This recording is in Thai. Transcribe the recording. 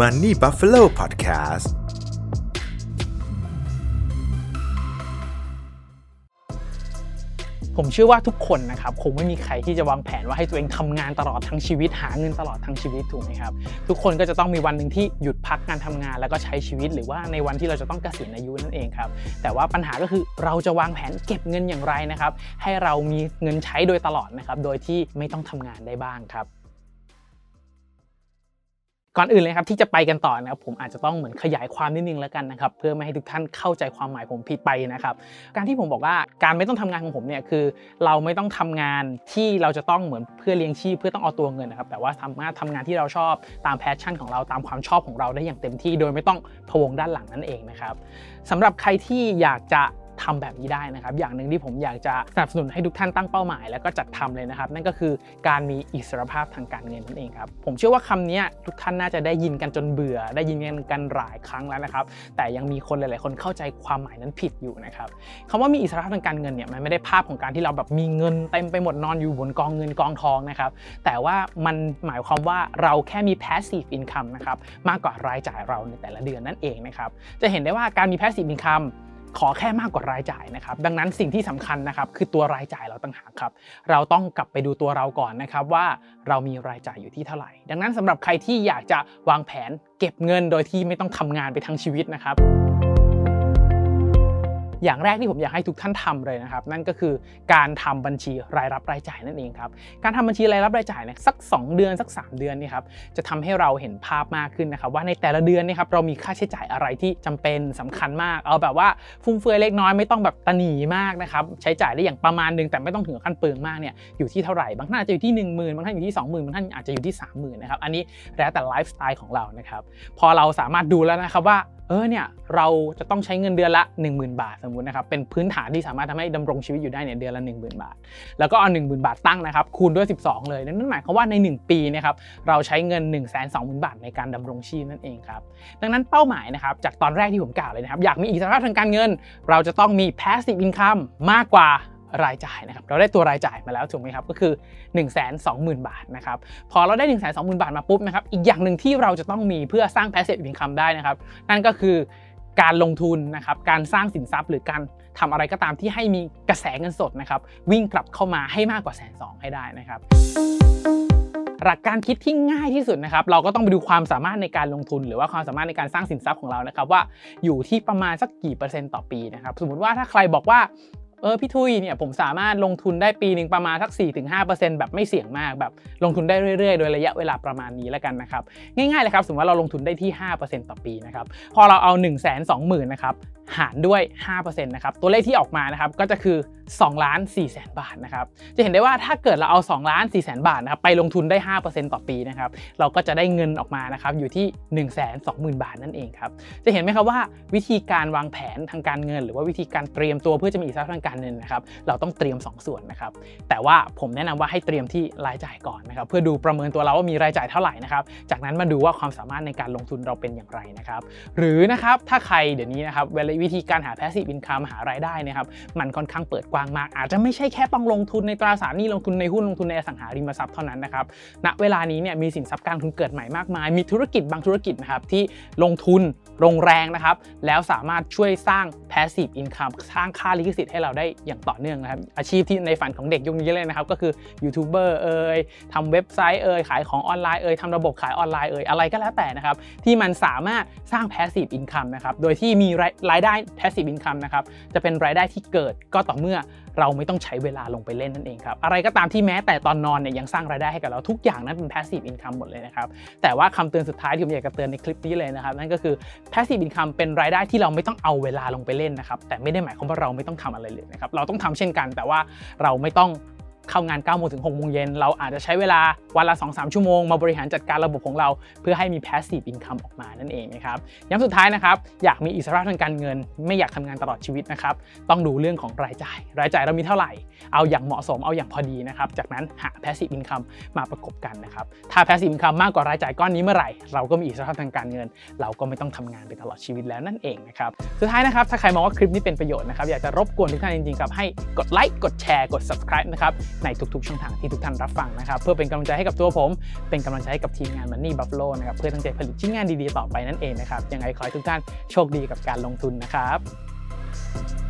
Money Buffalo Podcast ผมเชื่อว่าทุกคนนะครับคงไม่มีใครที่จะวางแผนว่าให้ตัวเองทำงานตลอดทั้งชีวิตหาเงินตลอดทั้งชีวิตถูกไหมครับทุกคนก็จะต้องมีวันหนึ่งที่หยุดพักการทำงาน แล้วก็ใช้ชีวิตหรือว่าในวันที่เราจะต้องเกษียณอายุนั่นเองครับแต่ว่าปัญหาก็คือเราจะวางแผนเก็บเงินอย่างไรนะครับให้เรามีเงินใช้โดยตลอดนะครับโดยที่ไม่ต้องทำงานได้บ้างครับ ก่อนอื่นเลยครับที่จะไปกันต่อนะครับผมอาจจะต้องเหมือนขยายความนิดนึงแล้วกันนะครับเพื่อไม่ให้ทุกท่านเข้าใจความหมายผมผิดไปนะครับ การที่ผมบอกว่าการไม่ต้องทำงานของผมเนี่ยคือ เราไม่ต้องทำงานที่เราจะต้องเหมือนเพื่อเลี้ยงชีพเพื่อต้องเอาตัวเงินนะครับแต่ว่าสามารถทำงานที่เราชอบตาม passion ของเราตามความชอบของเราได้อย่างเต็มที่ โดยไม่ต้องพะวงด้านหลังนั่นเองนะครับสำหรับใครที่อยากจะ ทำแบบนี้ได้นะครับ อย่างหนึ่งที่ผมอยากจะสนับสนุนให้ทุกท่านตั้งเป้าหมาย แล้วก็จัดทำเลยนะครับ นั่นก็คือการมีอิสรภาพทางการเงินนั่นเองครับ ผมเชื่อว่าคำนี้ทุกท่านน่าจะได้ยินกันจนเบื่อ ได้ยินกันกันหลายครั้งแล้วนะครับ แต่ยังมีคนหลาย ๆ คนเข้าใจความหมายนั้นผิดอยู่นะครับคำว่ามีอิสรภาพทางการเงินเนี่ยมันไม่ได้ภาพของการที่เราแบบมีเงินเต็มไปหมดนอนอยู่บนกองเงินกองทองนะครับ แต่ว่ามันหมายความว่าเราแค่มี passive income นะครับมากกว่ารายจ่ายเราในแต่ละเดือนนั่นเองนะครับจะเห็นได้ว่าการมี passive income ขอแค่มากกว่ารายจ่ายนะครับดังนั้นสิ่งที่สำคัญนะครับคือตัวรายจ่ายเราต่างหากครับ เราต้องกลับไปดูตัวเราก่อนนะครับว่าเรามีรายจ่ายอยู่ที่เท่าไหร่ ดังนั้นสำหรับใครที่อยากจะวางแผนเก็บเงินโดยที่ไม่ต้องทำงานไปทั้งชีวิตนะครับ อย่างแรกที่ผมอยากให้ทุกท่านทำเลยนะครับ นั่นก็คือการทำบัญชีรายรับรายจ่ายนั่นเองครับ การทำบัญชีรายรับรายจ่ายเนี่ยสัก 2 เดือนสัก 3 เดือนนี่ครับจะทำให้เราเห็นภาพมากขึ้นนะครับ ว่าในแต่ละเดือนนี่ครับเรามีค่าใช้จ่ายอะไรที่จำเป็นสำคัญมาก เอาแบบว่าฟุ่มเฟือยเล็กน้อยไม่ต้องแบบตะหนีมากนะครับใช้จ่ายได้อย่างประมาณนึงแต่ไม่ต้องถึงขั้นเปลืองมากเนี่ยอยู่ที่เท่าไหร่บางท่านอาจจะอยู่ที่ 1 0,000บางท่านอยู่ที่ 20,000บางท่านอาจจะอยู่ที่ 30,000นะครับอันนี้แล้วแต่ไลฟ์สไตล์ของเรานะครับพอเราสามารถดูแล้วนะครับว่า เออเนี่ยเราจะต้องใช้เงินเดือนละ 10,000 บาทสมมุตินะครับเป็นพื้นฐานที่สามารถทำให้ดำรงชีวิตอยู่ได้เนี่ยเดือนละ 10,000 บาท แล้วก็เอา 10,000 บาทตั้งนะครับคูณด้วย 12 เลยนั่นหมายความว่าใน 1 ปีนะครับเราใช้เงิน 1 2 0 0 0 0 บาทในการดำรงชีพนั่นเองครับดังนั้นเป้าหมายนะครับจากตอนแรกที่ผมกล่าวเลยนะครับอยากมีอิสรภาพทางการเงิน เราจะต้องมี passive income มากกว่า รายจ่ายนะครับเราได้ตัวรายจ่ายมาแล้วถูกไหมครับก็คือ 1 2 0 0 0 0 บาทนะครับพอเราได้ 1 2 0 0 0 0 บาทมาปุ๊บนะครับอีกอย่างหนึ่งที่เราจะต้องมีเพื่อสร้าง passive income ได้นะครับนั่นก็คือการลงทุนนะครับการสร้างสินทรัพย์หรือการทำอะไรก็ตามที่ให้มีกระแสเงินสดนะครับวิ่งกลับเข้ามาให้มากกว่าแสนสองให้ได้นะครับหลักการคิดที่ง่ายที่สุดนะครับ เราก็ต้องไปดูความสามารถในการลงทุน หรือว่าความสามารถในการสร้างสินทรัพย์ของเรานะครับว่าอยู่ที่ประมาณสักกี่เปอร์เซ็นต์ต่อปีนะครับ สมมติว่าถ้าใครบอกว่า เออพี่ทุยเนี่ยผมสามารถลงทุนได้ปีหนึ่งประมาณสัก 4-5%แบบไม่เสี่ยงมากแบบลงทุนได้เรื่อยๆ โดยระยะเวลาประมาณนี้แล้วกันนะครับ ง่ายๆเลยครับ สมมติว่าเราลงทุนได้ที่ 5%ต่อปีนะครับพอเราเอา 1 2 0 0 0 0นะครับหารด้วย5%นะครับตัวเลขที่ออกมานะครับก็จะคือ2ล้าน4แสนบาทนะครับจะเห็นได้ว่าถ้าเกิดเราเอา2ล้าน4แสนบาทนะครับไปลงทุนได้ 5%ต่อปีนะครับเราก็จะได้เงินออกมานะครับอยู่ที่ 1 2 0 0 0 0 บาทนั่นเองครับจะเห็นไหมครับว่าวิธีการวางแผนทางการเงิน หรือว่าวิธีการเตรียมตัวเพื่อจะมีอิสรภาพทางการเงินนะครับ เราต้องเตรียม 2 ส่วนนะครับ แต่ว่าผมแนะนำว่าให้เตรียมที่รายจ่ายก่อนนะครับ เพื่อดูประเมินตัวเราว่ามีรายจ่ายเท่าไหร่นะครับ จากนั้นมาดูว่าความสามารถในการลงทุนเราเป็นอย่างไรนะครับ หรือนะครับถ้าใครเดี๋ยวนี้นะครับเวลาวิธีการหา passive income หารายได้นะครับมันค่อนข้างเปิดกว้างมาก อาจจะไม่ใช่แค่ต้องลงทุนในตราสารหนี้ลงทุนในหุ้นลงทุนในอสังหาริมทรัพย์เท่านั้นนะครับณเวลานี้เนี่ยมีสินทรัพย์การทุนเกิดใหม่มากมาย มีธุรกิจบางธุรกิจนะครับที่ลงทุนลงแรงนะครับแล้วสามารถช่วยสร้าง passive income สร้างค่าลิขสิทธิ์ให้เราได้อย่างต่อเนื่องนะครับ อาชีพที่ในฝันของเด็กยุคนี้เลยนะครับ ก็คือยูทูบเบอร์เอ่ยทำเว็บไซต์เอ่ยขายของออนไลน์เอ่ยทำระบบขายออนไลน์เอ่ยอะไรก็แล้วแต่นะครับ ที่มันสามารถสร้าง passive income นะครับ โดยที่มีรายได้ passive income นะครับ จะเป็นรายได้ที่เกิดก็ต่อเมื่อเราไม่ต้องใช้เวลาลงไปเล่นนั่นเองครับ อะไรก็ตามที่แม้แต่ตอนนอนเนี่ยยังสร้างรายได้ให้กับเราทุกอย่างนั้นเป็น passive income หมดเลยนะครับ แต่ว่าคำเตือนสุดท้ายที่ผมอยากจะเตือนในคลิปนี้เลยนะครับ นั่นก็คือ passive income เป็นรายได้ที่เราไม่ต้องเอาเวลาลงไปเล่นนะครับ แต่ไม่ได้หมายความว่าเราไม่ต้องทำอะไรเลยนะครับเราต้องทำเช่นกัน แต่ว่าเราไม่ต้อง เข้างาน9โมงถึง6โมงเย็นเราอาจจะใช้เวลาวันละ 2-3 ชั่วโมง มาบริหารจัดการระบบของเรา เพื่อให้มี passive income ออกมานั่นเองนะครับย้ำสุดท้ายนะครับอยากมีอิสระทางการเงิน ไม่อยากทำงานตลอดชีวิตนะครับต้องดูเรื่องของรายจ่าย รายจ่ายเรามีเท่าไหร่ เอาอย่างเหมาะสมเอาอย่างพอดีนะครับจากนั้นหา passive income มาประกบกันนะครับถ้า passive income มากกว่ารายจ่ายก้อนนี้เมื่อไหร่เราก็มีอิสระทางการเงิน เราก็ไม่ต้องทำงานไปตลอดชีวิตแล้วนั่นเองนะครับสุดท้ายนะครับถ้าใครมองว่าคลิปนี้เป็นประโยชน์นะครับอยากจะรบกวนทุกท่านจริงๆครับให้กดไลค์กดแชร์กด subscribe นะครับในทุกๆ ช่องทางที่ทุกท่านรับฟังนะครับ เพื่อเป็นกำลังใจให้กับตัวผม เป็นกำลังใจให้กับทีมงานมันนี่บัฟโลนะครับเพื่อตั้งใจผลิตชิ้นงานดีๆต่อไปนั่นเองนะครับยังไงขอให้ทุกท่านโชคดีกับการลงทุนนะครับ